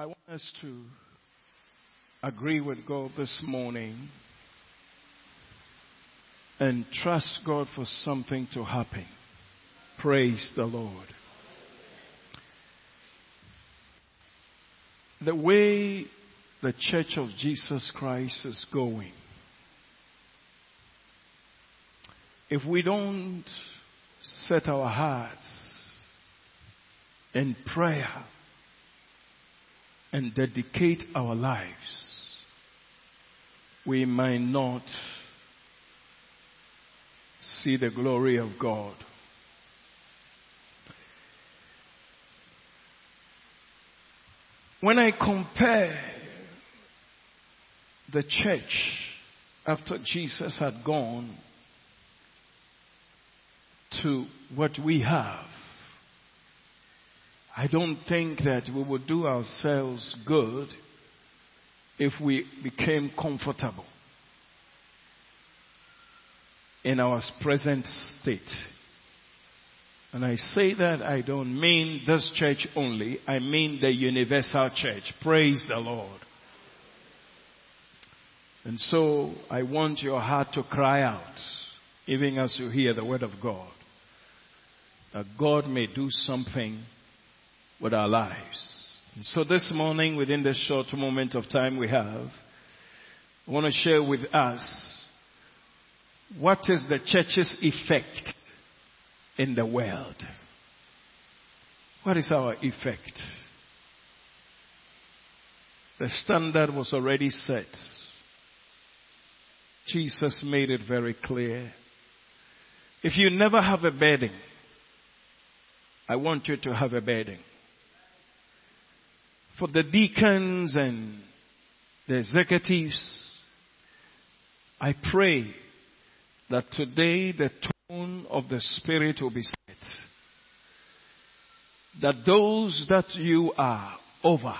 I want us to agree with God this morning and trust God for something to happen. Praise the Lord. The way the Church of Jesus Christ is going, if we don't set our hearts in prayer and dedicate our lives, we might not see the glory of God. When I compare the church after Jesus had gone to what we have, I don't think that we would do ourselves good if we became comfortable in our present state. And I say that I don't mean this church only, I mean the universal church. Praise the Lord. And so I want your heart to cry out, even as you hear the word of God, that God may do something with our lives. And so this morning, within this short moment of time we have, I want to share with us what is the church's effect in the world? What is our effect? The standard was already set. Jesus made it very clear. If you never have a bedding, I want you to have a bedding. For the deacons and the executives, I pray that today the tone of the Spirit will be set. That those that you are over,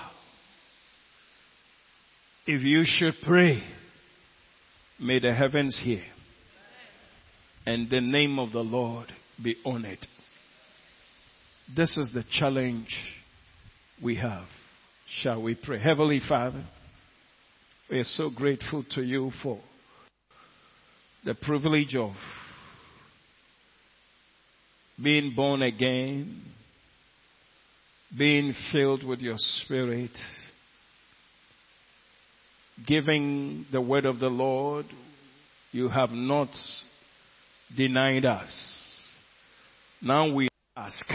if you should pray, may the heavens hear and the name of the Lord be honored. This is the challenge we have. Shall we pray? Heavenly Father, we are so grateful to you for the privilege of being born again, being filled with your Spirit, giving the word of the Lord, you have not denied us. Now we ask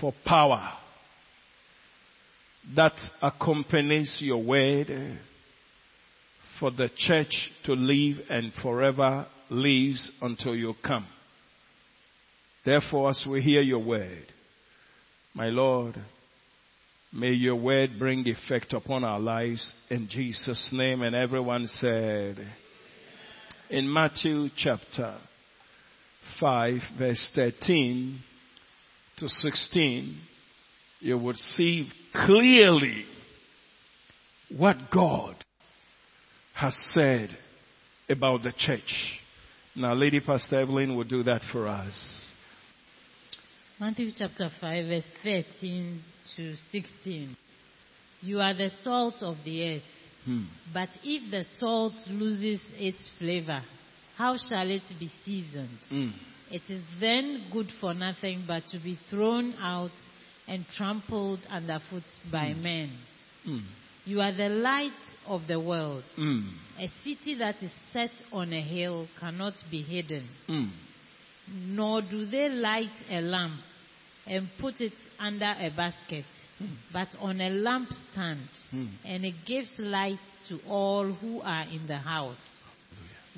for power that accompanies your word for the church to live and forever lives until you come. Therefore, as we hear your word, my Lord, may your word bring effect upon our lives in Jesus' name. And everyone said, in Matthew chapter 5, verse 13 to 16, you would see clearly what God has said about the church. Now, Lady Pastor Evelyn will do that for us. Matthew chapter 5, verse 13 to 16. You are the salt of the earth. Hmm. But if the salt loses its flavor, how shall it be seasoned? Mm. It is then good for nothing but to be thrown out and trampled underfoot by men. Mm. You are the light of the world. Mm. A city that is set on a hill cannot be hidden. Mm. Nor do they light a lamp and put it under a basket, but on a lampstand, Mm. and it gives light to all who are in the house.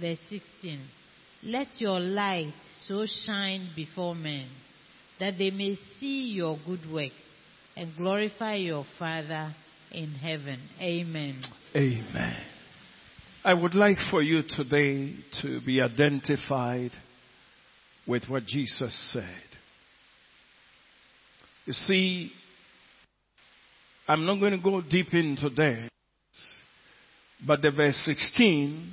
Verse 16. Let your light so shine before men that they may see your good works and glorify your Father in heaven. Amen. Amen. I would like for you today to be identified with what Jesus said. You see, I'm not going to go deep into that, but the verse 16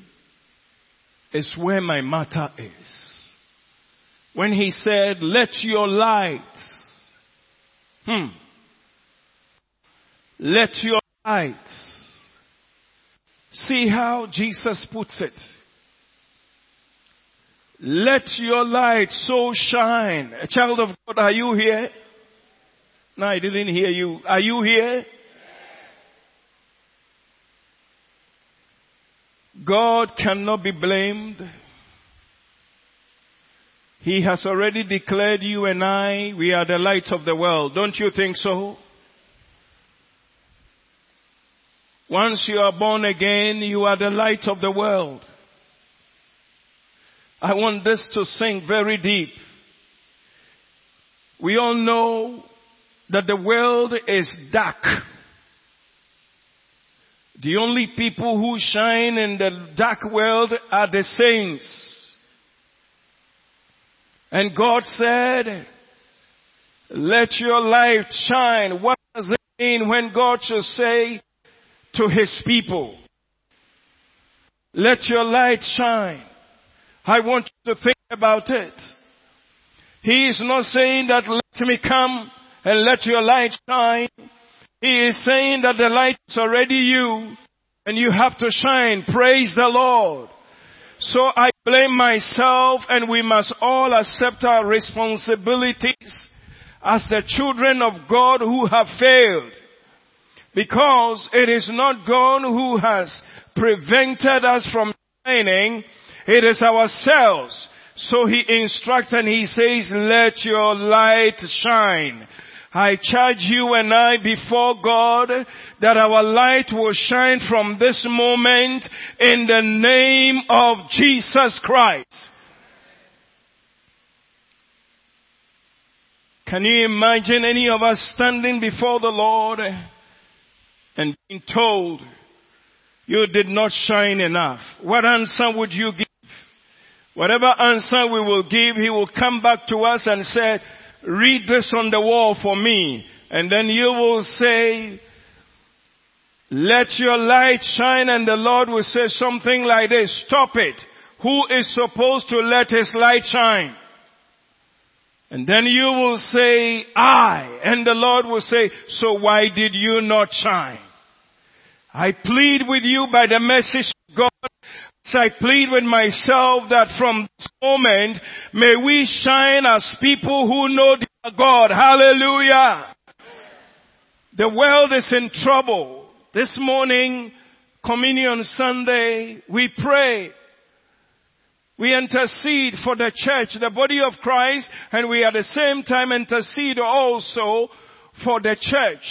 is where my matter is. When he said, let your light, hmm, Let your lights. See how Jesus puts it. Let your light so shine. A child of God, are you here? No, I didn't hear you. Are you here? God cannot be blamed. He has already declared you and I, we are the light of the world. Don't you think so? Once you are born again, you are the light of the world. I want this to sink very deep. We all know that the world is dark. The only people who shine in the dark world are the saints. And God said, let your light shine. What does it mean when God should say to his people, let your light shine? I want you to think about it. He is not saying that let me come and let your light shine. He is saying that the light is already you and you have to shine. Praise the Lord. So I blame myself and we must all accept our responsibilities as the children of God who have failed. Because it is not God who has prevented us from shining, it is ourselves. So he instructs and he says, let your light shine. I charge you and I before God that our light will shine from this moment in the name of Jesus Christ. Can you imagine any of us standing before the Lord and being told you did not shine enough? What answer would you give? Whatever answer we will give, He will come back to us and say, read this on the wall for me. And then you will say, let your light shine and the Lord will say something like this, stop it. Who is supposed to let his light shine? And then you will say, I. And the Lord will say, so why did you not shine? I plead with you by the message so I plead with myself that from this moment, may we shine as people who know God. Hallelujah. The world is in trouble. This morning, Communion Sunday, we pray. We intercede for the church, the body of Christ, and we at the same time intercede also for the church.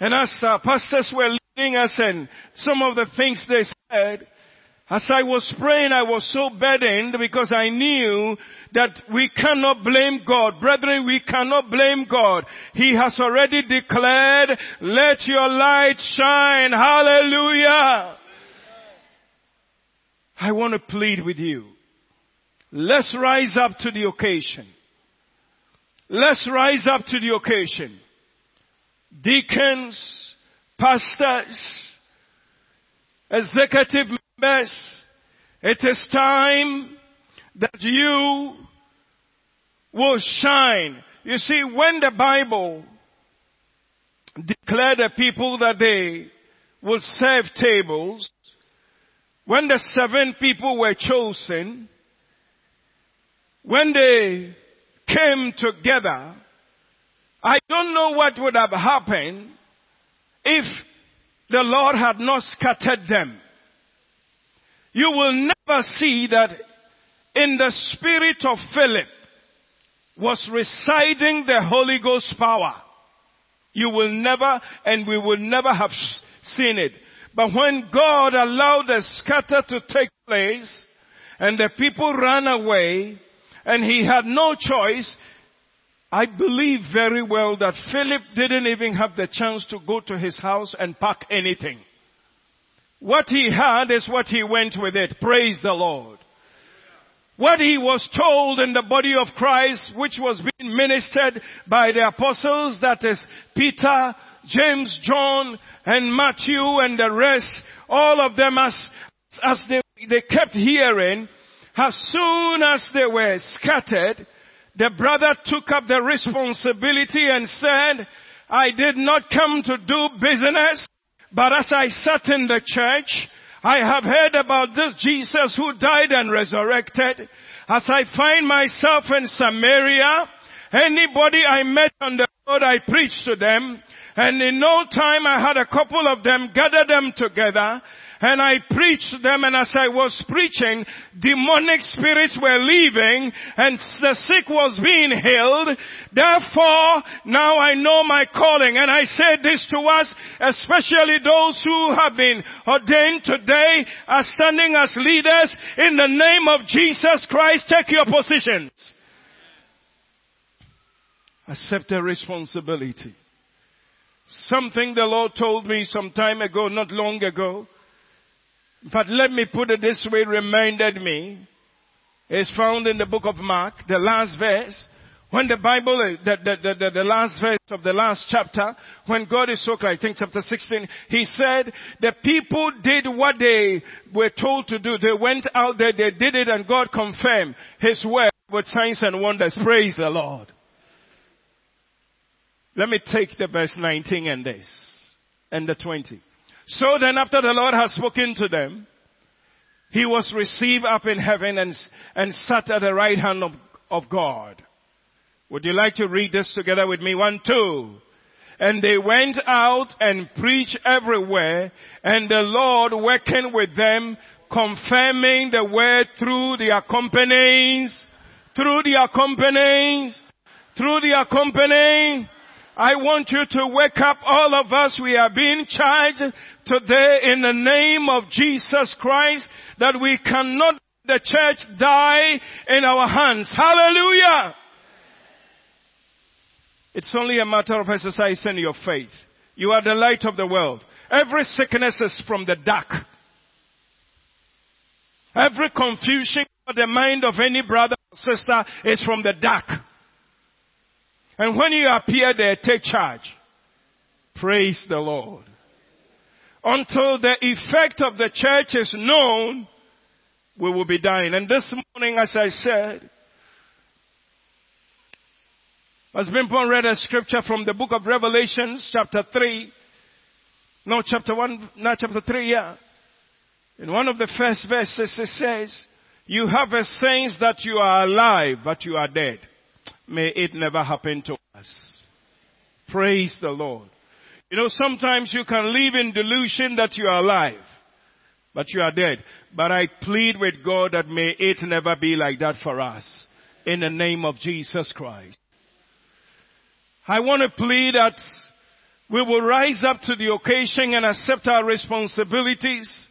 And as uh, pastors were us and some of the things they said, as I was praying, I was so burdened because I knew that we cannot blame God. Brethren, we cannot blame God. He has already declared, let your light shine. Hallelujah. I want to plead with you. Let's rise up to the occasion. Let's rise up to the occasion. Deacons, pastors, executive members, it is time that you will shine. You see, when the Bible declared the people that they would serve tables, when the seven people were chosen, when they came together, I don't know what would have happened if the Lord had not scattered them. You will never see that in the spirit of Philip was residing the Holy Ghost power. You will never and we will never have seen it. But when God allowed the scatter to take place and the people ran away and he had no choice, I believe very well that Philip didn't even have the chance to go to his house and pack anything. What he had is what he went with it. Praise the Lord. What he was told in the body of Christ, which was being ministered by the apostles, that is Peter, James, John, and Matthew, and the rest, all of them as, as they, they kept hearing, as soon as they were scattered, the brother took up the responsibility and said, I did not come to do business, but as I sat in the church, I have heard about this Jesus who died and resurrected. As I find myself in Samaria, anybody I met on the road, I preached to them. And in no time I had a couple of them gather them together and I preached them and as I was preaching, demonic spirits were leaving and the sick was being healed. Therefore, now I know my calling and I say this to us, especially those who have been ordained today are standing as leaders in the name of Jesus Christ, take your positions. Accept the responsibility. Something the Lord told me some time ago, not long ago. But let me put it this way, reminded me. Is found in the book of Mark, the last verse. When the Bible, uh, the, the, the, the, last verse of the last chapter, when God is so clear, I think chapter 16, He said, the people did what they were told to do. They went out there, they did it, and God confirmed His word with signs and wonders. Praise the Lord. Let me take the verse 19 and this, and the 20. So then after the Lord has spoken to them, he was received up in heaven and, and sat at the right hand of, of God. Would you like to read this together with me? One, two. And they went out and preached everywhere, and the Lord working with them, confirming the word through the accompanying, through the accompanying, through the accompanying I want you to wake up all of us. We are being charged today in the name of Jesus Christ that we cannot let the church die in our hands. Hallelujah! It's only a matter of exercising your faith. You are the light of the world. Every sickness is from the dark. Every confusion of the mind of any brother or sister is from the dark. And when you appear there, take charge. Praise the Lord. Until the effect of the church is known, we will be dying. And this morning, as I said, as Bimpon read a scripture from the book of Revelations, chapter 3. No, chapter 1, not chapter 3, yeah. In one of the first verses it says, you have a sense that you are alive, but you are dead. May it never happen to us. Praise the Lord. You know, sometimes you can live in delusion that you are alive, but you are dead. But I plead with God that may it never be like that for us. In the name of Jesus Christ. I want to plead that we will rise up to the occasion and accept our responsibilities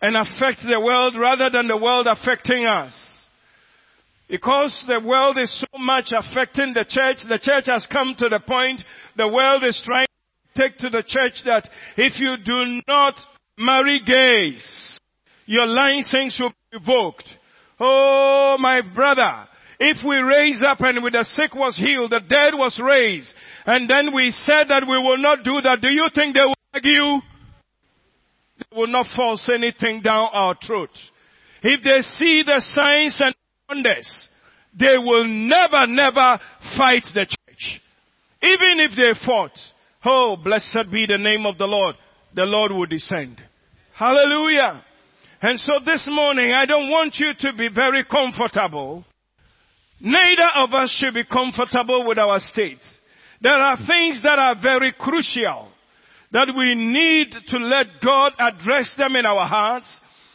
and affect the world rather than the world affecting us. Because the world is so much affecting the church, the church has come to the point the world is trying to take to the church that if you do not marry gays, your license will be revoked. Oh, my brother, if we raise up and with the sick was healed, the dead was raised, and then we said that we will not do that, do you think they will argue? They will not force anything down our throat. If they see the signs and wonders, they will never, never fight the church. Even if they fought, oh, blessed be the name of the Lord, the Lord will descend. Hallelujah. And so this morning, I don't want you to be very comfortable. Neither of us should be comfortable with our states. There are things that are very crucial that we need to let God address them in our hearts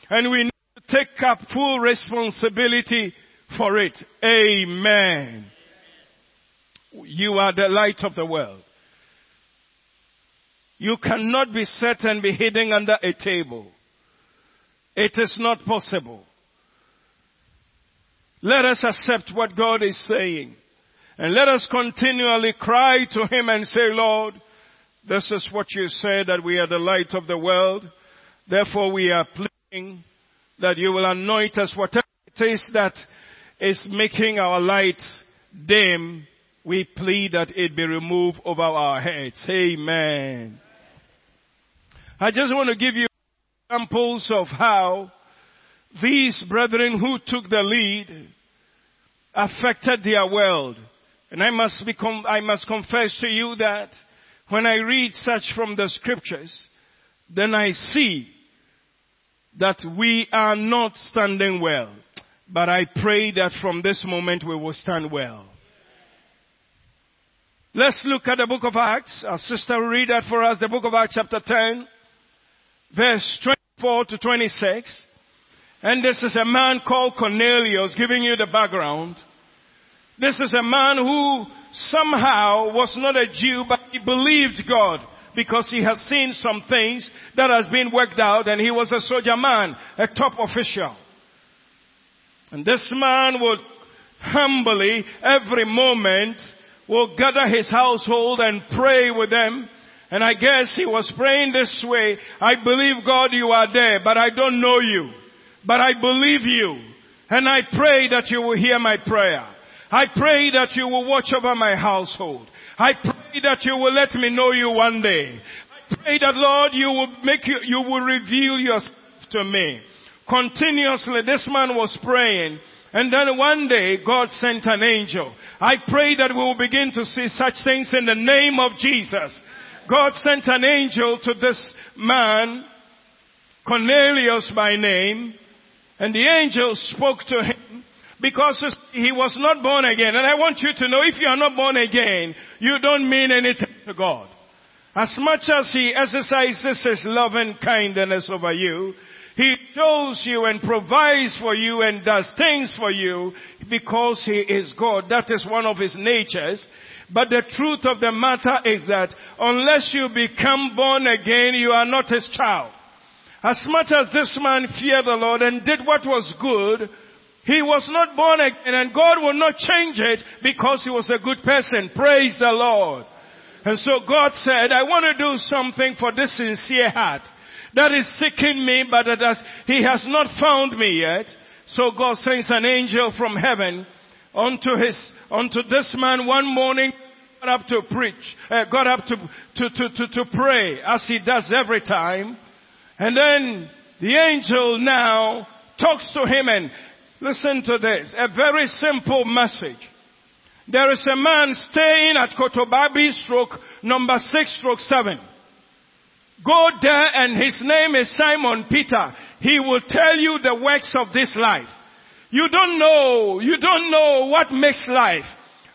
and we need take up full responsibility for it. Amen. You are the light of the world. You cannot be set and be hidden under a table. It is not possible. Let us accept what God is saying. And let us continually cry to Him and say, Lord, this is what you say that we are the light of the world. Therefore we are pleading that you will anoint us whatever it is that is making our light dim, we plead that it be removed over our heads. Amen. I just want to give you examples of how these brethren who took the lead affected their world. And I must I must confess to you that when I read such from the scriptures, then I see that we are not standing well. But I pray that from this moment we will stand well. Let's look at the book of Acts. Our sister will read that for us, the book of Acts chapter 10, verse 24 to 26. And this is a man called Cornelius giving you the background. This is a man who somehow was not a Jew, but he believed God because he has seen some things that has been worked out and he was a soldier man, a top official. And this man would humbly every moment will gather his household and pray with them. And I guess he was praying this way. I believe God you are there, but I don't know you. But I believe you. And I pray that you will hear my prayer. I pray that you will watch over my household. I pray that you will let me know you one day. I pray that Lord you will make you, you will reveal yourself to me. Continuously this man was praying and then one day God sent an angel. I pray that we will begin to see such things in the name of Jesus. God sent an angel to this man, Cornelius by name, and the angel spoke to him because he was not born again. And I want you to know if you are not born again, you don't mean anything to God. As much as he exercises his love and kindness over you, he shows you and provides for you and does things for you because He is God. That is one of His natures. But the truth of the matter is that unless you become born again, you are not His child. As much as this man feared the Lord and did what was good, he was not born again and God will not change it because he was a good person. Praise the Lord. And so God said, I want to do something for this sincere heart that is seeking me, but that has, he has not found me yet. So God sends an angel from heaven unto his, unto this man one morning, got up to preach, uh, got up to, to, to, to, to pray as he does every time. And then the angel now talks to him and listen to this, a very simple message. There is a man staying at Kotobabi stroke number six stroke seven. Go there and his name is Simon Peter. He will tell you the works of this life. You don't know, you don't know what makes life.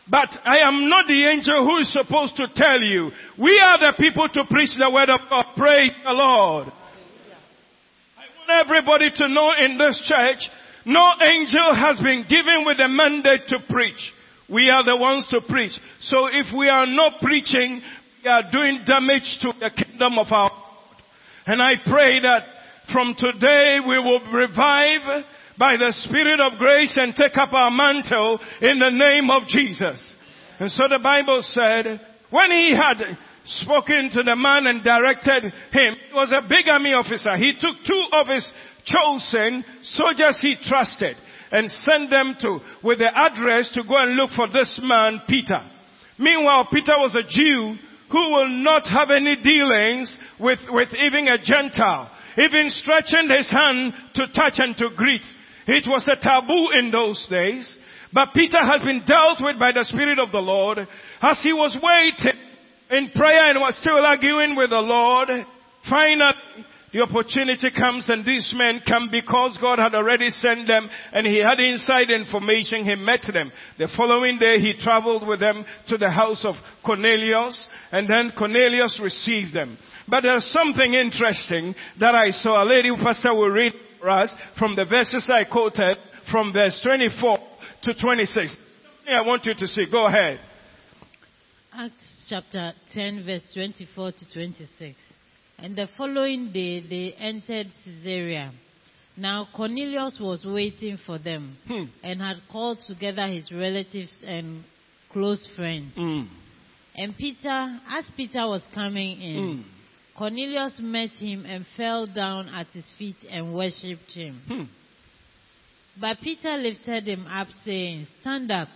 But I am not the angel who is supposed to tell you. We are the people to preach the word of God. Praise the Lord. I want everybody to know in this church, no angel has been given with a mandate to preach. We are the ones to preach. So if we are not preaching, we are doing damage to the kingdom of our God. And I pray that from today we will revive by the Spirit of grace and take up our mantle in the name of Jesus. And so the Bible said, when he had spoken to the man and directed him, he was a big army officer. He took two of his chosen soldiers he trusted and sent them to, with the address to go and look for this man, Peter. Meanwhile, Peter was a Jew who will not have any dealings with, with even a Gentile, even stretching his hand to touch and to greet. It was a taboo in those days. But Peter has been dealt with by the Spirit of the Lord as he was waiting in prayer and was still arguing with the Lord. Finally, the opportunity comes and these men come because God had already sent them and he had inside information. He met them. The following day he traveled with them to the house of Cornelius and then Cornelius received them. But there's something interesting that I saw. A lady pastor will read for us from the verses I quoted from verse 24 to 26. I want you to see. Go ahead. Acts chapter 10 verse 24 to 26. And the following day they entered Caesarea. Now Cornelius was waiting for them Hmm. and had called together his relatives and close friends. Mm. And Peter, as Peter was coming in, Mm. Cornelius met him and fell down at his feet and worshipped him. Hmm. But Peter lifted him up, saying, Stand up.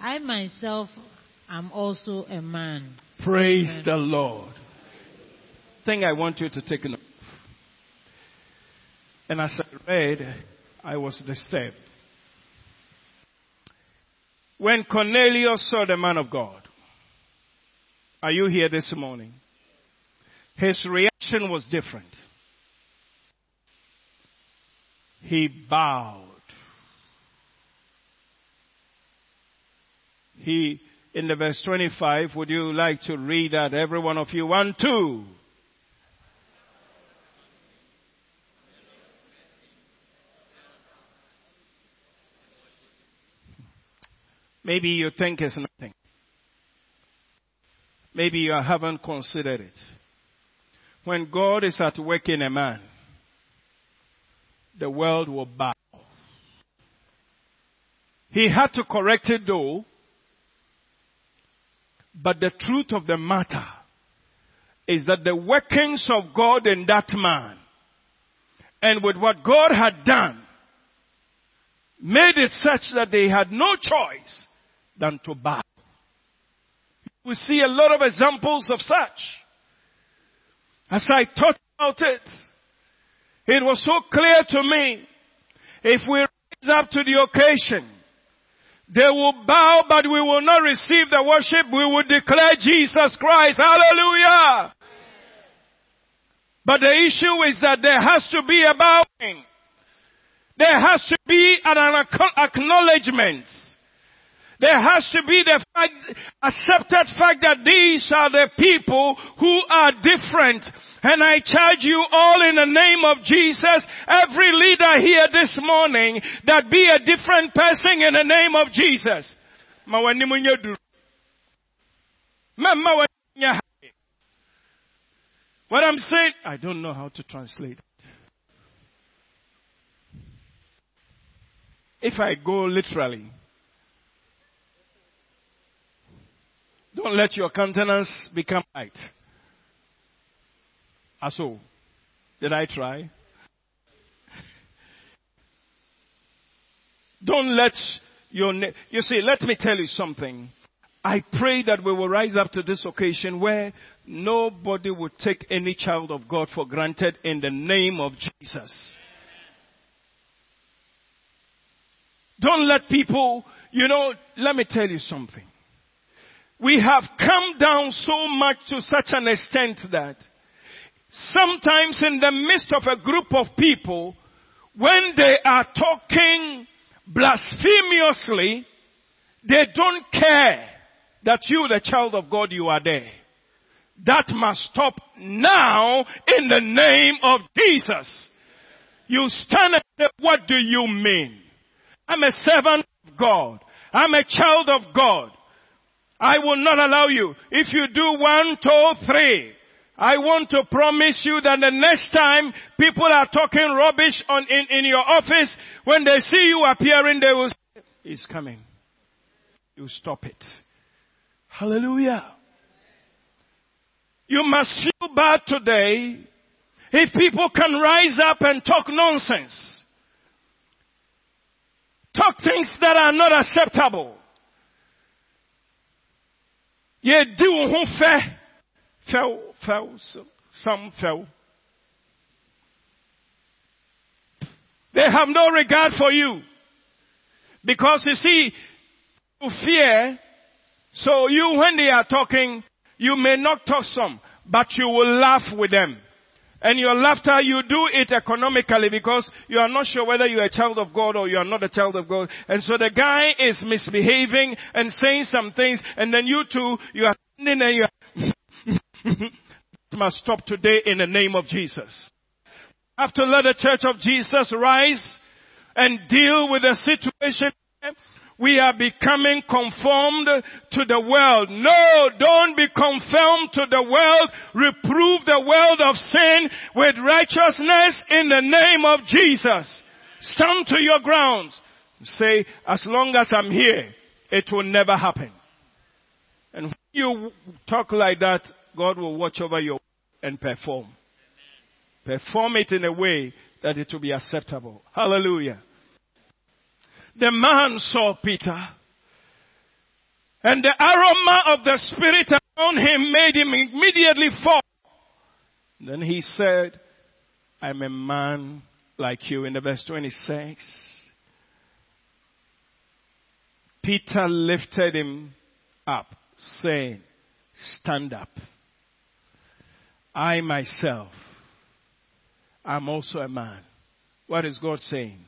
I myself am also a man. Praise Amen. the Lord. Thing I want you to take note. And as I read, I was disturbed. When Cornelius saw the man of God, are you here this morning? His reaction was different. He bowed. He, in the verse 25, would you like to read that? Every one of you. One, two. Maybe you think it's nothing. Maybe you haven't considered it. When God is at work in a man, the world will bow. He had to correct it though, but the truth of the matter is that the workings of God in that man and with what God had done made it such that they had no choice than to bow. We see a lot of examples of such. As I thought about it, it was so clear to me, if we rise up to the occasion, they will bow, but we will not receive the worship. We will declare Jesus Christ. Hallelujah. But the issue is that there has to be a bowing. There has to be an acknowledgement. There has to be the fact, accepted fact that these are the people who are different. And I charge you all in the name of Jesus, every leader here this morning, that be a different person in the name of Jesus. What I'm saying, I don't know how to translate it. If I go literally, Don't let your countenance become light. So, did I try? Don't let your, ne- you see, let me tell you something. I pray that we will rise up to this occasion where nobody will take any child of God for granted in the name of Jesus. Don't let people, you know, let me tell you something we have come down so much to such an extent that sometimes in the midst of a group of people, when they are talking blasphemously, they don't care that you, the child of God, you are there. That must stop now in the name of Jesus. You stand and say, what do you mean? I'm a servant of God. I'm a child of God. I will not allow you. If you do one, two, three, I want to promise you that the next time people are talking rubbish on, in, in your office, when they see you appearing, they will say, He's coming. You stop it. Hallelujah. You must feel bad today if people can rise up and talk nonsense. Talk things that are not acceptable. Yɛdi wo ho fɛ. Fɛw fɛw some fɛw. They have no regard for you. Because you see you fear so you when they are talking you may not talk some but you will laugh with them and your laughter, you do it economically because you are not sure whether you're a child of God or you are not a child of God. And so the guy is misbehaving and saying some things and then you too, you are standing and you are must stop today in the name of Jesus. Have to let the church of Jesus rise and deal with the situation we are becoming conformed to the world. No, don't be conformed to the world. Reprove the world of sin with righteousness in the name of Jesus. Stand to your grounds. Say, as long as I'm here, it will never happen. And when you talk like that, God will watch over you and perform. Perform it in a way that it will be acceptable. Hallelujah the man saw Peter. And the aroma of the Spirit around him made him immediately fall. Then he said, I'm a man like you in the verse 26. Peter lifted him up, saying, Stand up. I myself am also a man. What is God saying?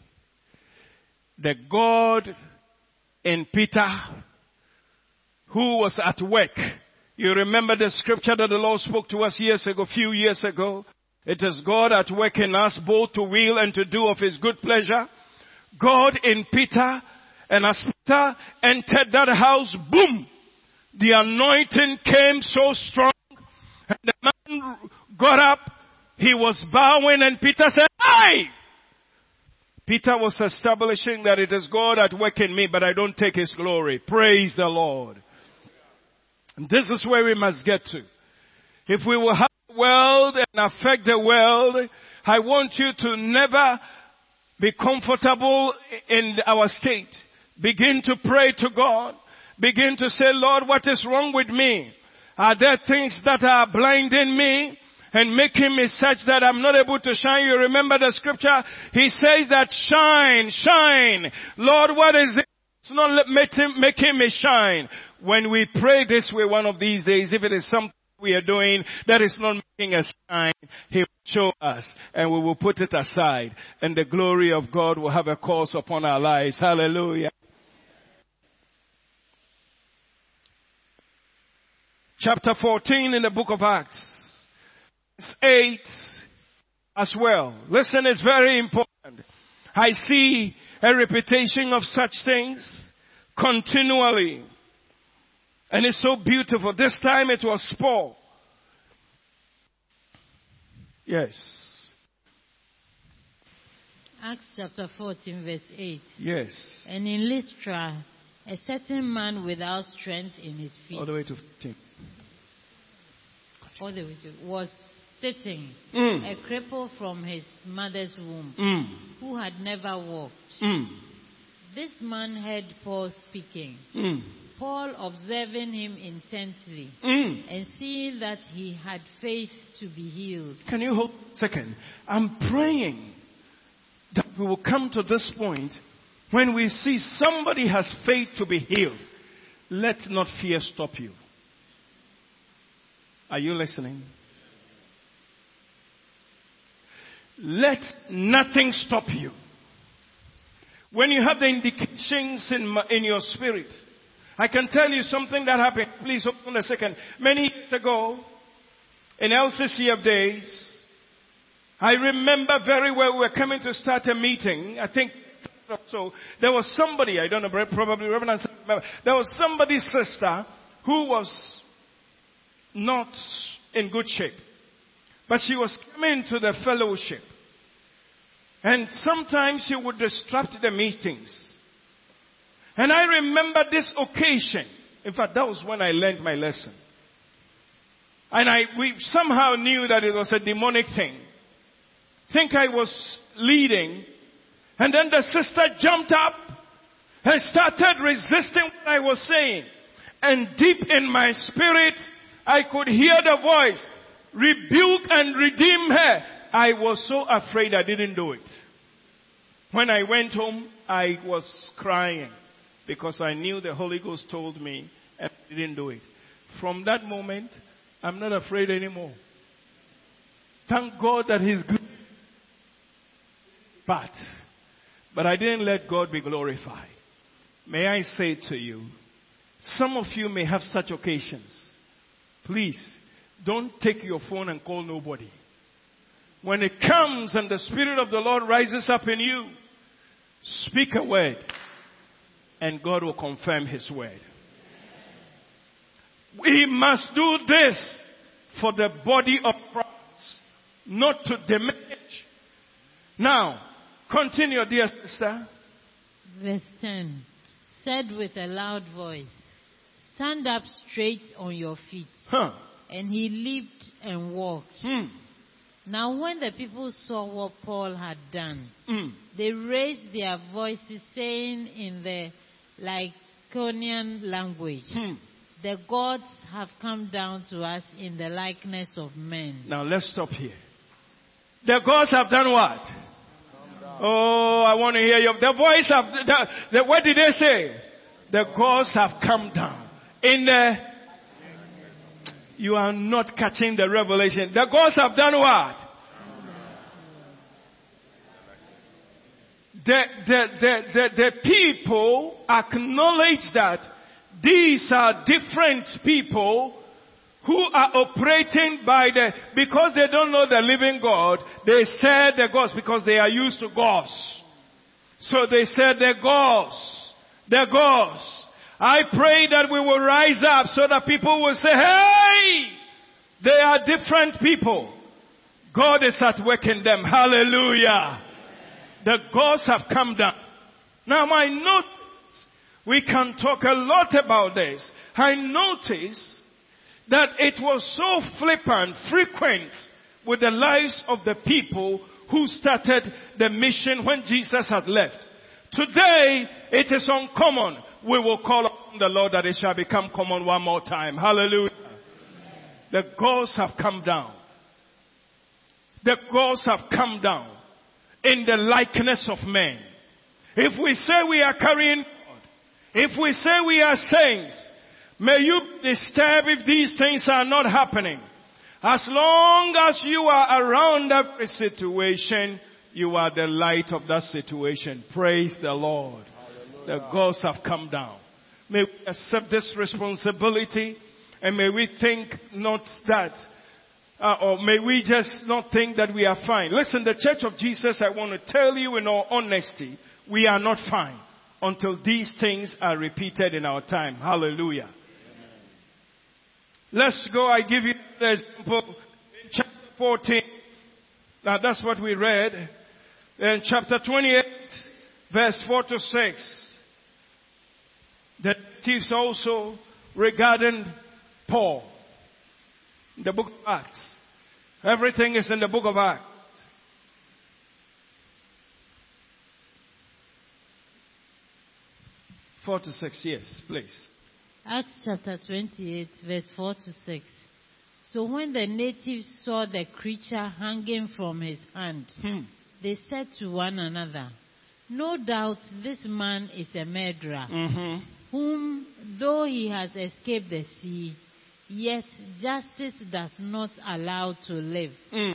The God in Peter who was at work. You remember the scripture that the Lord spoke to us years ago, few years ago? It is God at work in us both to will and to do of his good pleasure. God in Peter and as Peter entered that house, boom! The anointing came so strong and the man got up, he was bowing and Peter said, Hey! Peter was establishing that it is God at work in me, but I don't take his glory. Praise the Lord. And this is where we must get to. If we will have the world and affect the world, I want you to never be comfortable in our state. Begin to pray to God. Begin to say, Lord, what is wrong with me? Are there things that are blinding me? And making me such that I'm not able to shine. You remember the scripture? He says that shine, shine. Lord, what is it? It's not making me shine. When we pray this way one of these days, if it is something we are doing that is not making us shine, He will show us and we will put it aside and the glory of God will have a course upon our lives. Hallelujah. Chapter 14 in the book of Acts. 8 as well. Listen, it's very important. I see a repetition of such things continually. And it's so beautiful. This time it was Paul. Yes. Acts chapter 14 verse 8. Yes. And in Lystra, a certain man without strength in his feet. All the way to 10. All the way to was sitting, Mm. a cripple from his mother's womb, Mm. who had never walked. Mm. This man heard Paul speaking. Mm. Paul observing him intently Mm. and seeing that he had faith to be healed. Can you hold a second? I'm praying that we will come to this point when we see somebody has faith to be healed. Let not fear stop you. Are you listening? Let nothing stop you. When you have the indications in, in your spirit, I can tell you something that happened. Please hold on a second. Many years ago, in LCCF days, I remember very well we were coming to start a meeting. I think so. There was somebody, I don't know, probably Reverend, there was somebody's sister who was not in good shape. But she was coming to the fellowship. And sometimes she would disrupt the meetings. And I remember this occasion. In fact, that was when I learned my lesson. And I, we somehow knew that it was a demonic thing. Think I was leading. And then the sister jumped up and started resisting what I was saying. And deep in my spirit, I could hear the voice, rebuke and redeem her. I was so afraid I didn't do it. When I went home, I was crying because I knew the Holy Ghost told me and I didn't do it. From that moment, I'm not afraid anymore. Thank God that He's good. But, but I didn't let God be glorified. May I say to you, some of you may have such occasions. Please, don't take your phone and call nobody. When it comes and the Spirit of the Lord rises up in you, speak a word and God will confirm His word. We must do this for the body of Christ, not to diminish. Now, continue, dear sister. Verse 10 said with a loud voice, Stand up straight on your feet. Huh. And he leaped and walked. Hmm. Now, when the people saw what Paul had done, Hmm. they raised their voices, saying in the Lycaonian language, Hmm. The gods have come down to us in the likeness of men. Now let's stop here. The gods have done what? Oh, I want to hear you. The voice of the, the, what did they say? The gods have come down. In the, you are not catching the revelation. The gods have done what? The, the, the, the, the people acknowledge that these are different people who are operating by the, because they don't know the living God, they said the gods because they are used to gods. So they said the gods, the gods. I pray that we will rise up so that people will say, hey, they are different people. God is at work in them. Hallelujah. The gods have come down. Now I notice, we can talk a lot about this. I notice that it was so flippant, frequent with the lives of the people who started the mission when Jesus had left. Today, it is uncommon. We will call on the Lord that it shall become common one more time. Hallelujah. The gods have come down. The gods have come down in the likeness of men. If we say we are carrying God, if we say we are saints, may you disturb if these things are not happening. As long as you are around every situation, you are the light of that situation. Praise the Lord. Hallelujah. The gods have come down. May we accept this responsibility and may we think not that uh, or may we just not think that we are fine. Listen, the church of Jesus, I want to tell you in all honesty, we are not fine until these things are repeated in our time. Hallelujah. Amen. Let's go. I give you the example in chapter 14. Now that's what we read. In chapter 28, verse 4 to 6. The thieves also regarding Paul the book of Acts. Everything is in the book of Acts. Four to six, yes, please. Acts chapter 28, verse 4 to 6. So when the natives saw the creature hanging from his hand, hmm. they said to one another, No doubt this man is a murderer, mm-hmm. whom, though he has escaped the sea, Yet justice does not allow to live. Mm.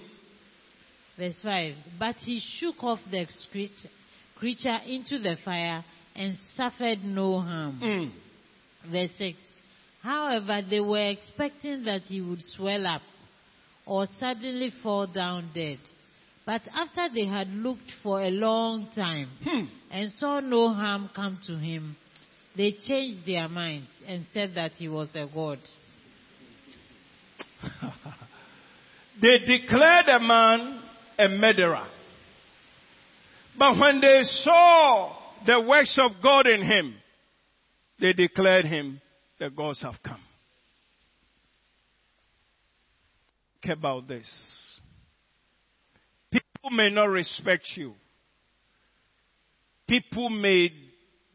Verse 5. But he shook off the creature into the fire and suffered no harm. Mm. Verse 6. However, they were expecting that he would swell up or suddenly fall down dead. But after they had looked for a long time hmm. and saw no harm come to him, they changed their minds and said that he was a god. they declared a man a murderer. But when they saw the works of God in him, they declared him the gods have come. Think about this. People may not respect you. People may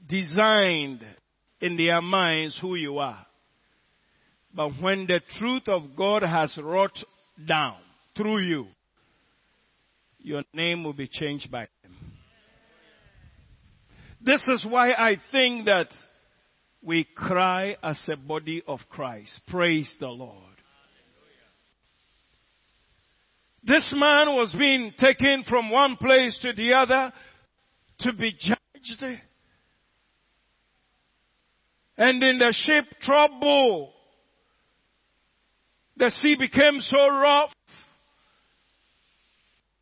design in their minds who you are. But when the truth of God has wrought down through you, your name will be changed by Him. This is why I think that we cry as a body of Christ. Praise the Lord. This man was being taken from one place to the other to be judged. And in the ship, trouble the sea became so rough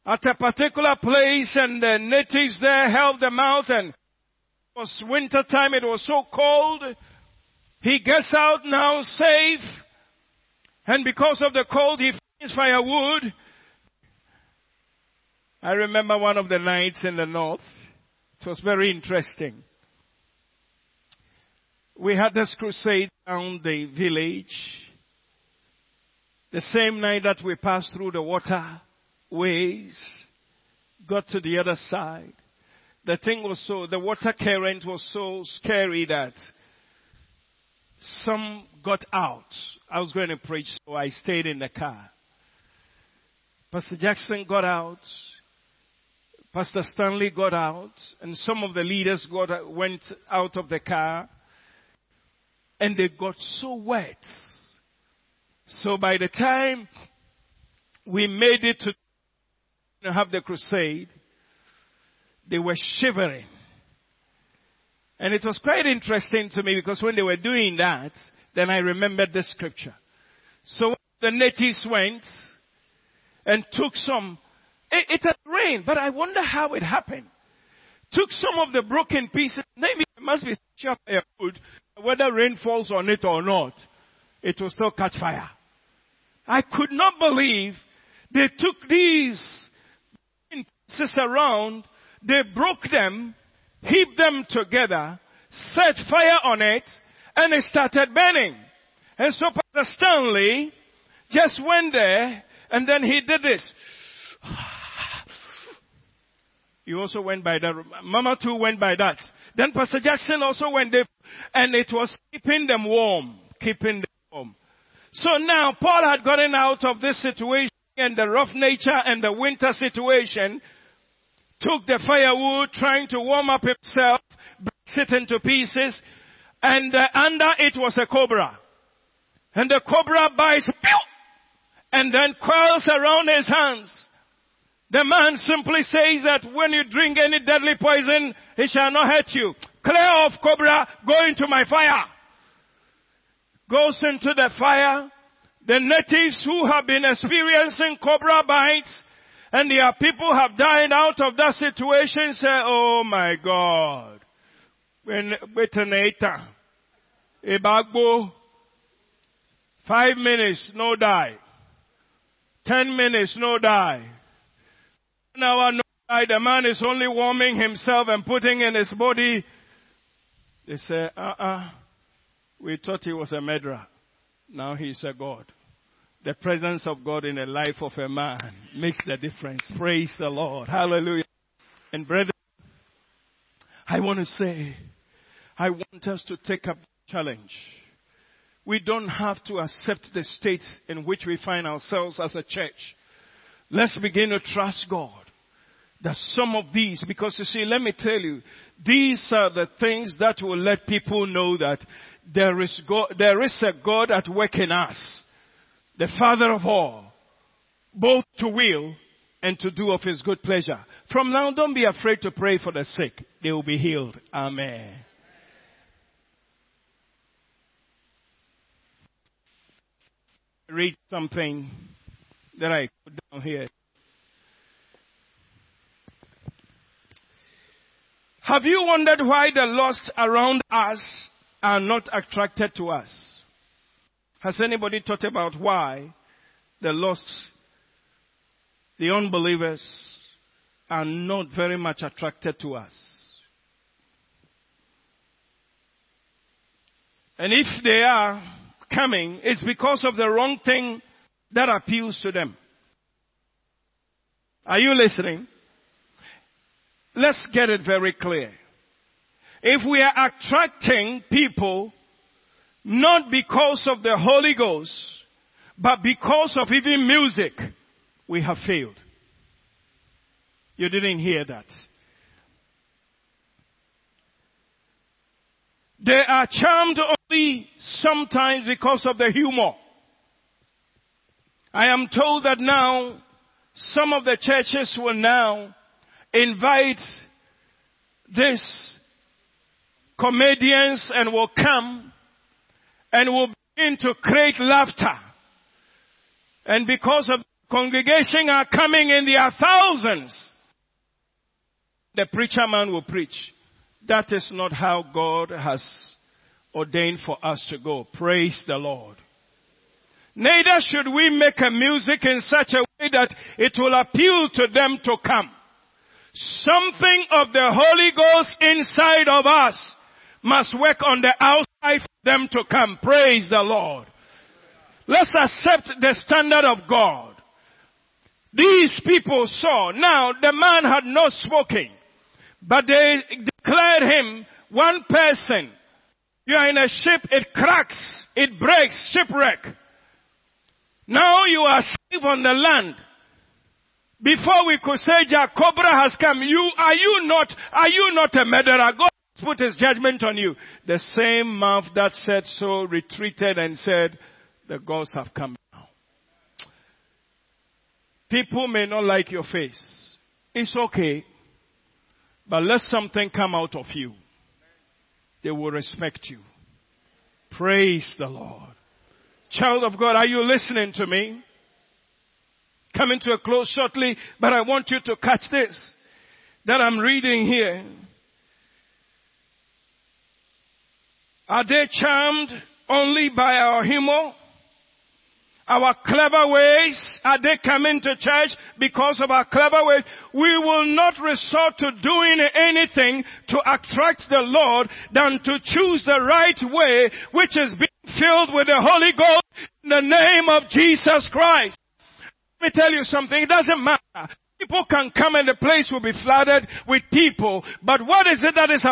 at a particular place and the natives there helped them out and it was winter time, it was so cold. He gets out now safe and because of the cold he finds firewood. I remember one of the nights in the north. It was very interesting. We had this crusade down the village the same night that we passed through the water ways, got to the other side. The thing was so, the water current was so scary that some got out. I was going to preach, so I stayed in the car. Pastor Jackson got out. Pastor Stanley got out. And some of the leaders got, went out of the car. and they got so wet. So by the time we made it to have the crusade, they were shivering. And it was quite interesting to me because when they were doing that, then I remembered the scripture. So the natives went and took some, it, it had rained, but I wonder how it happened. Took some of the broken pieces, maybe it must be sharp wood, whether rain falls on it or not, it will still catch fire. I could not believe they took these pieces around, they broke them, heaped them together, set fire on it, and it started burning. And so Pastor Stanley just went there, and then he did this. He also went by that. Mama too went by that. Then Pastor Jackson also went there, and it was keeping them warm, keeping them warm. So now Paul had gotten out of this situation and the rough nature and the winter situation, took the firewood, trying to warm up himself, breaks it into pieces, and uh, under it was a cobra. And the cobra bites, and then coils around his hands. The man simply says that when you drink any deadly poison, it shall not hurt you. Clear off cobra, go into my fire. Goes into the fire. The natives who have been experiencing cobra bites and their people have died out of that situation say, oh my God. When, Ebagbo, five minutes, no die. Ten minutes, no die. One hour, no die. The man is only warming himself and putting in his body. They say, uh-uh. We thought he was a murderer. Now he's a God. The presence of God in the life of a man makes the difference. Praise the Lord. Hallelujah. And brethren, I want to say, I want us to take up the challenge. We don't have to accept the state in which we find ourselves as a church. Let's begin to trust God that some of these, because you see, let me tell you, these are the things that will let people know that there is God, there is a God at work in us the Father of all, both to will and to do of His good pleasure. From now, don't be afraid to pray for the sick. They will be healed. Amen. Read something that I put down here. Have you wondered why the lost around us are not attracted to us? Has anybody thought about why the lost, the unbelievers, are not very much attracted to us? And if they are coming, it's because of the wrong thing that appeals to them. Are you listening? Let's get it very clear. If we are attracting people not because of the Holy Ghost, but because of even music, we have failed. You didn't hear that. They are charmed only sometimes because of the humor. I am told that now some of the churches will now invite these comedians and will come and will begin to create laughter. And because of congregation are coming in their thousands, the preacher man will preach. That is not how God has ordained for us to go. Praise the Lord. Neither should we make a music in such a way that it will appeal to them to come. Something of the Holy Ghost inside of us must work on the outside for them to come. Praise the Lord. Let's accept the standard of God. These people saw. Now, the man had not spoken, but they declared him one person. You are in a ship, it cracks, it breaks, shipwreck. Now you are safe on the land. Before we could say Jacobra has come, you, are you not, are you not a murderer? God put his judgment on you. The same mouth that said so retreated and said, the gods have come now. People may not like your face. It's okay. But let something come out of you. They will respect you. Praise the Lord. Child of God, are you listening to me? Coming to a close shortly, but I want you to catch this that I'm reading here. Are they charmed only by our humor? Our clever ways? Are they coming to church because of our clever ways? We will not resort to doing anything to attract the Lord than to choose the right way, which is being filled with the Holy Ghost in the name of Jesus Christ. Let me tell you something. It doesn't matter. People can come and the place will be flooded with people. But what is it that is,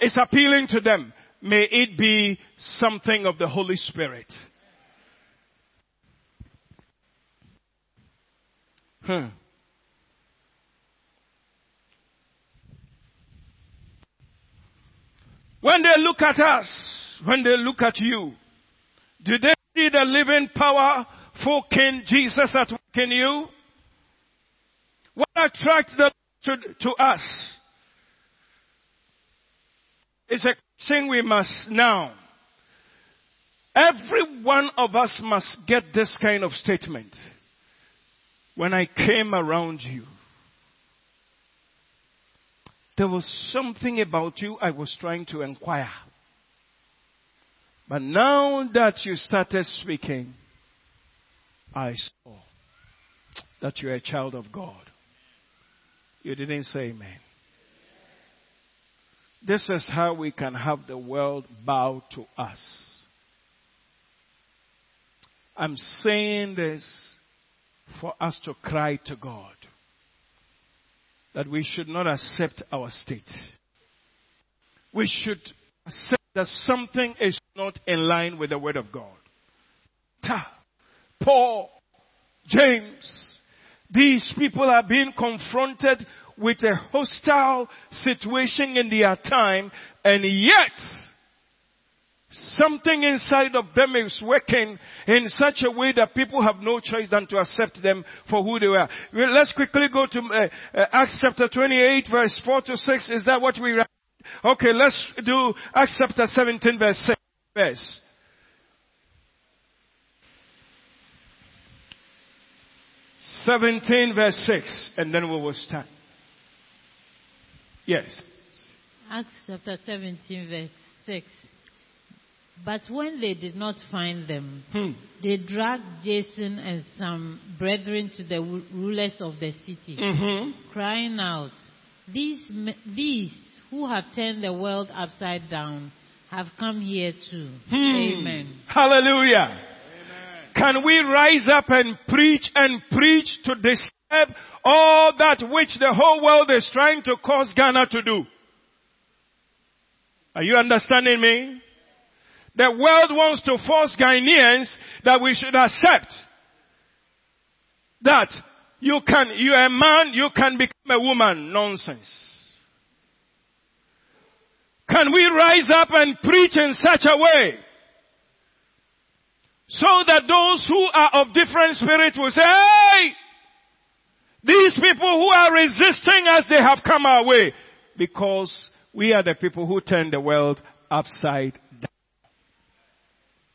is appealing to them? May it be something of the Holy Spirit. Hmm. When they look at us, when they look at you, do they see the living powerful King Jesus at work in you? What attracts them to, to us is a thing we must now. Every one of us must get this kind of statement when I came around you, there was something about you I was trying to inquire. But now that you started speaking, I saw that you're a child of God. You didn't say amen. This is how we can have the world bow to us. I'm saying this for us to cry to God that we should not accept our state. We should accept that something is not in line with the Word of God. Ta, Paul, James, these people are being confronted with a hostile situation in their time, and yet Something inside of them is working in such a way that people have no choice than to accept them for who they are. Let's quickly go to uh, uh, Acts chapter 28 verse 4 to 6. Is that what we read? Okay, let's do Acts chapter 17 verse 6. Verse. Seventeen verse six, and then we will start. Yes. Acts chapter seventeen verse six. But when they did not find them, hmm. they dragged Jason and some brethren to the rulers of the city, mm-hmm. crying out, these, these who have turned the world upside down have come here too. Hmm. Amen. Hallelujah. Amen. Can we rise up and preach and preach to disturb all that which the whole world is trying to cause Ghana to do? Are you understanding me? The world wants to force Ghanaians that we should accept that you can, you're a man, you can become a woman. Nonsense. Can we rise up and preach in such a way so that those who are of different spirit will say, hey, these people who are resisting us, they have come our way because we are the people who turn the world upside down.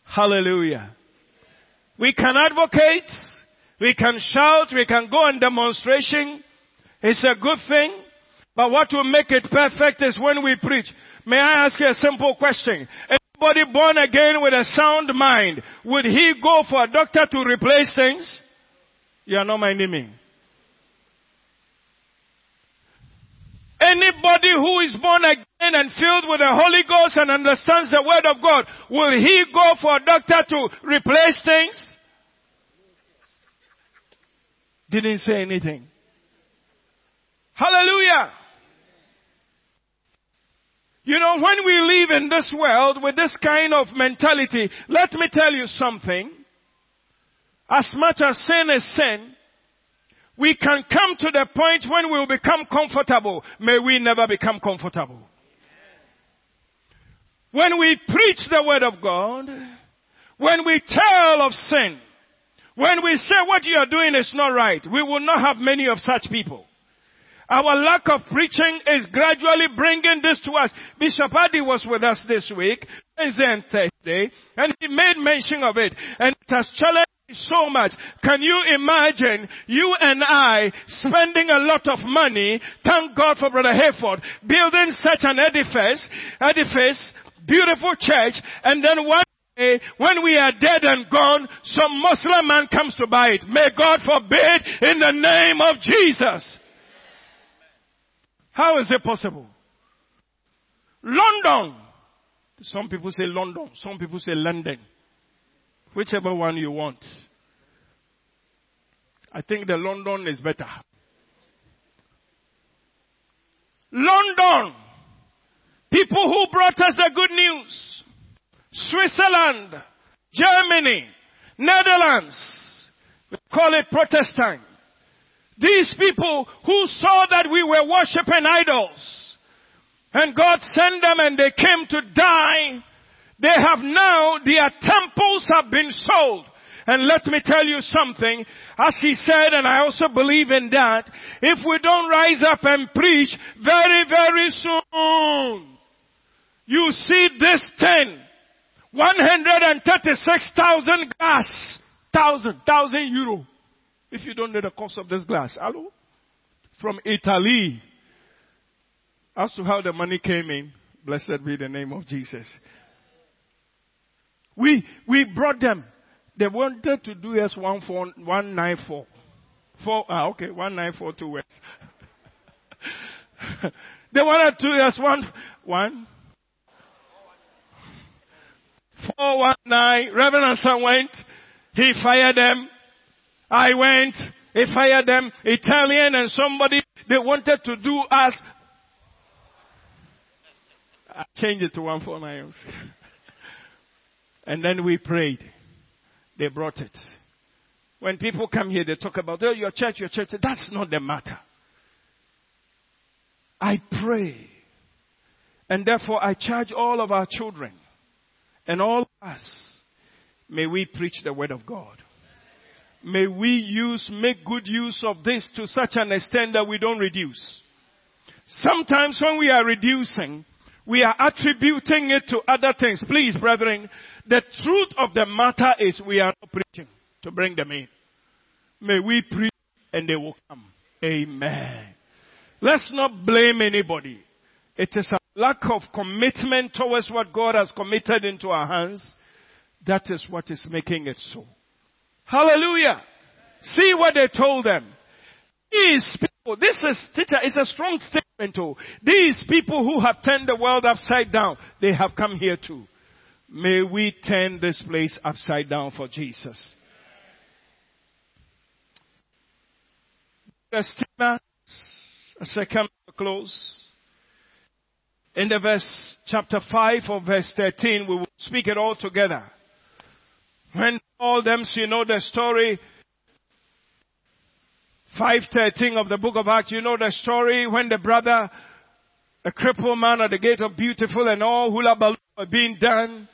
Hallelujah. We can advocate, we can shout, we can go on demonstration. It's a good thing. But what will make it perfect is when we preach. May I ask you a simple question? Anybody born again with a sound mind, would he go for a doctor to replace things? You are not minding me. Anybody who is born again and filled with the Holy Ghost and understands the Word of God, will he go for a doctor to replace things? Didn't say anything. Hallelujah. You know, when we live in this world with this kind of mentality, let me tell you something. As much as sin is sin, we can come to the point when we will become comfortable. May we never become comfortable. when we preach the word of God, when we tell of sin, when we say what you are doing is not right, we will not have many of such people. Our lack of preaching is gradually bringing this to us. Bishop Adi was with us this week, Wednesday and Thursday, and he made mention of it, and it has challenged so much. Can you imagine you and I spending a lot of money, thank God for Brother Hayford, building such an edifice, edifice, beautiful church, and then one day, when we are dead and gone, some Muslim man comes to buy it. May God forbid in the name of Jesus. How is it possible? London. Some people say London. Some people say London. Whichever one you want. I think the London is better. London. People who brought us the good news. Switzerland. Germany. Netherlands. We call it Protestant. These people who saw that we were worshipping idols and God sent them and they came to die, they have now, their temples have been sold. And let me tell you something, as he said, and I also believe in that, if we don't rise up and preach very, very soon, you see this thing, 136,000 gas, thousand, thousand euro. If you don't know the cost of this glass, hello? From Italy. As to how the money came in, blessed be the name of Jesus. We, we brought them. They wanted to do us one four, one nine four. Four, ah, okay, one nine four two words. they wanted to us one, one, four one nine. Reverend Son went. He fired them. I went, he fired them, Italian and somebody, they wanted to do us. I changed it to 149. and then we prayed. They brought it. When people come here, they talk about, oh, your church, your church. That's not the matter. I pray. And therefore, I charge all of our children and all of us, may we preach the word of God. May we use, make good use of this to such an extent that we don't reduce. Sometimes when we are reducing, we are attributing it to other things. Please, brethren, the truth of the matter is we are not preaching to bring them in. May we preach and they will come. Amen. Let's not blame anybody. It is a lack of commitment towards what God has committed into our hands. That is what is making it so. Hallelujah. See what they told them. These people, this is, teacher, it's a strong statement. These people who have turned the world upside down, they have come here too. May we turn this place upside down for Jesus. Stigma, as I come to close. In the verse, chapter 5 or verse 13, we will speak it all together. When all them, you know the story. 513 of the book of Acts, you know the story when the brother, a crippled man at the gate of beautiful and all hula were being done.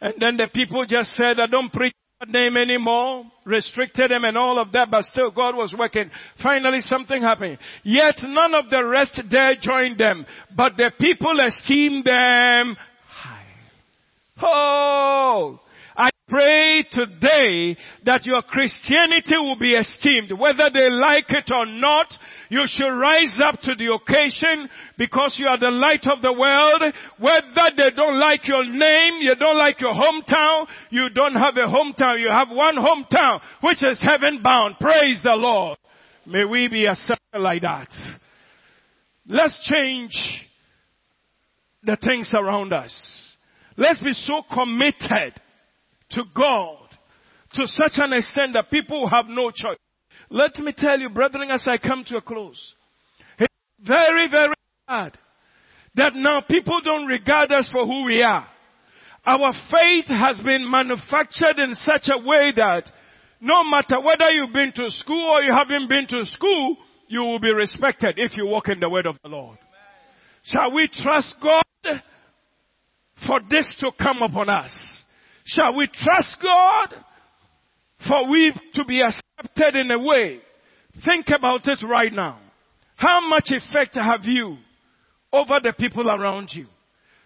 And then the people just said, I don't preach that name anymore, restricted them and all of that, but still God was working. Finally something happened. Yet none of the rest dare join them, but the people esteemed them high. Oh! Pray today that your Christianity will be esteemed. Whether they like it or not, you should rise up to the occasion because you are the light of the world. Whether they don't like your name, you don't like your hometown, you don't have a hometown. You have one hometown, which is heaven bound. Praise the Lord. May we be accepted like that. Let's change the things around us. Let's be so committed to God to such an extent that people have no choice. Let me tell you, brethren, as I come to a close, it's very, very hard that now people don't regard us for who we are. Our faith has been manufactured in such a way that no matter whether you've been to school or you haven't been to school, you will be respected if you walk in the word of the Lord. Shall we trust God for this to come upon us? Shall we trust God for we to be accepted in a way? Think about it right now. How much effect have you over the people around you?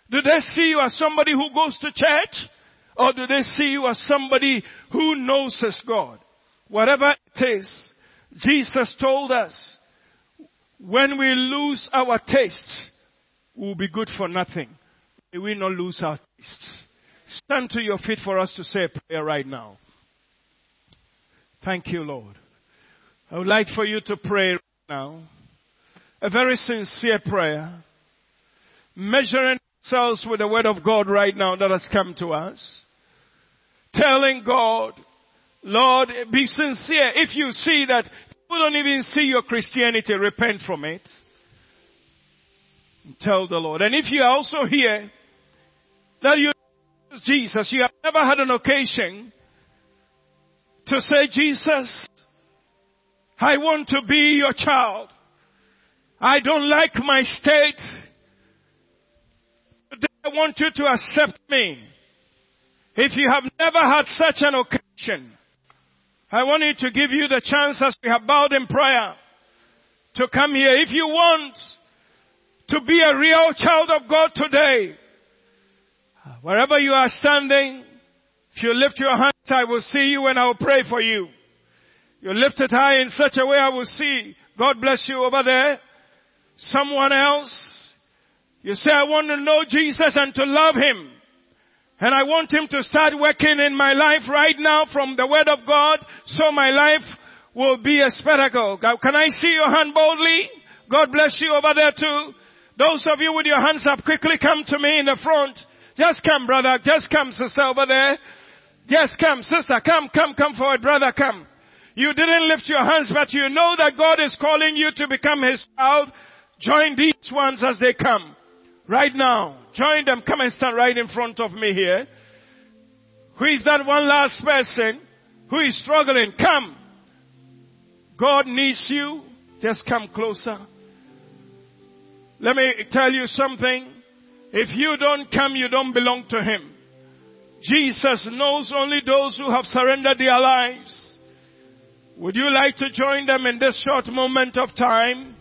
Do they see you as somebody who goes to church? Or do they see you as somebody who knows his God? Whatever it is, Jesus told us, when we lose our tastes, we'll be good for nothing. May we not lose our tastes. Stand to your feet for us to say a prayer right now. Thank you, Lord. I would like for you to pray right now. A very sincere prayer. Measuring ourselves with the word of God right now that has come to us. Telling God, Lord, be sincere. If you see that people don't even see your Christianity, repent from it. Tell the Lord. And if you are also here, that you Jesus, you have never had an occasion to say, Jesus, I want to be your child. I don't like my state. Today I want you to accept me. If you have never had such an occasion, I want you to give you the chance as we have bowed in prayer to come here. If you want to be a real child of God today, Uh, wherever you are standing, if you lift your hands, I will see you and I will pray for you. You lift it high in such a way I will see. God bless you over there. Someone else. You say, I want to know Jesus and to love Him. And I want Him to start working in my life right now from the Word of God so my life will be a spectacle. Can I see your hand boldly? God bless you over there too. Those of you with your hands up, quickly come to me in the front. Just come, brother. Just come, sister, over there. Just come, sister. Come, come, come forward, brother. Come. You didn't lift your hands, but you know that God is calling you to become His child. Join these ones as they come. Right now. Join them. Come and stand right in front of me here. Who is that one last person who is struggling? Come. God needs you. Just come closer. Let me tell you something. If you don't come, you don't belong to Him. Jesus knows only those who have surrendered their lives. Would you like to join them in this short moment of time?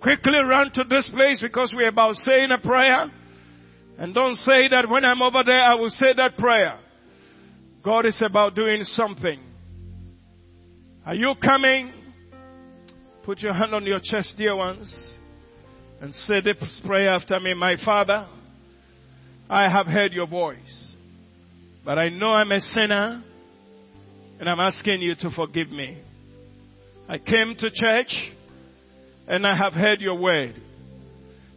Quickly run to this place because we're about saying a prayer. And don't say that when I'm over there, I will say that prayer. God is about doing something. Are you coming? Put your hand on your chest, dear ones, and say this prayer after me. My Father, I have heard your voice, but I know I'm a sinner, and I'm asking you to forgive me. I came to church, and I have heard your word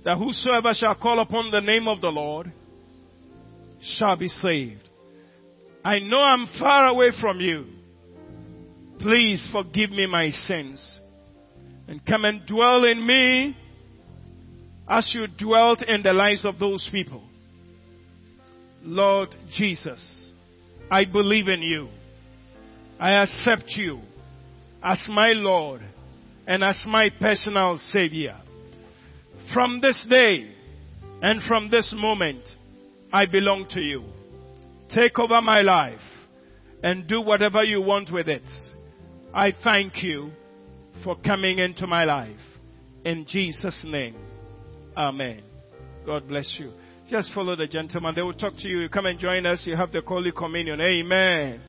that whosoever shall call upon the name of the Lord shall be saved. I know I'm far away from you. Please forgive me my sins and come and dwell in me as you dwelt in the lives of those people. Lord Jesus, I believe in you. I accept you as my Lord and as my personal Savior. From this day and from this moment, I belong to you. Take over my life and do whatever you want with it. I thank you for coming into my life. In Jesus' name, Amen. God bless you. Just follow the gentleman. They will talk to you. You come and join us. You have the Holy Communion. Amen.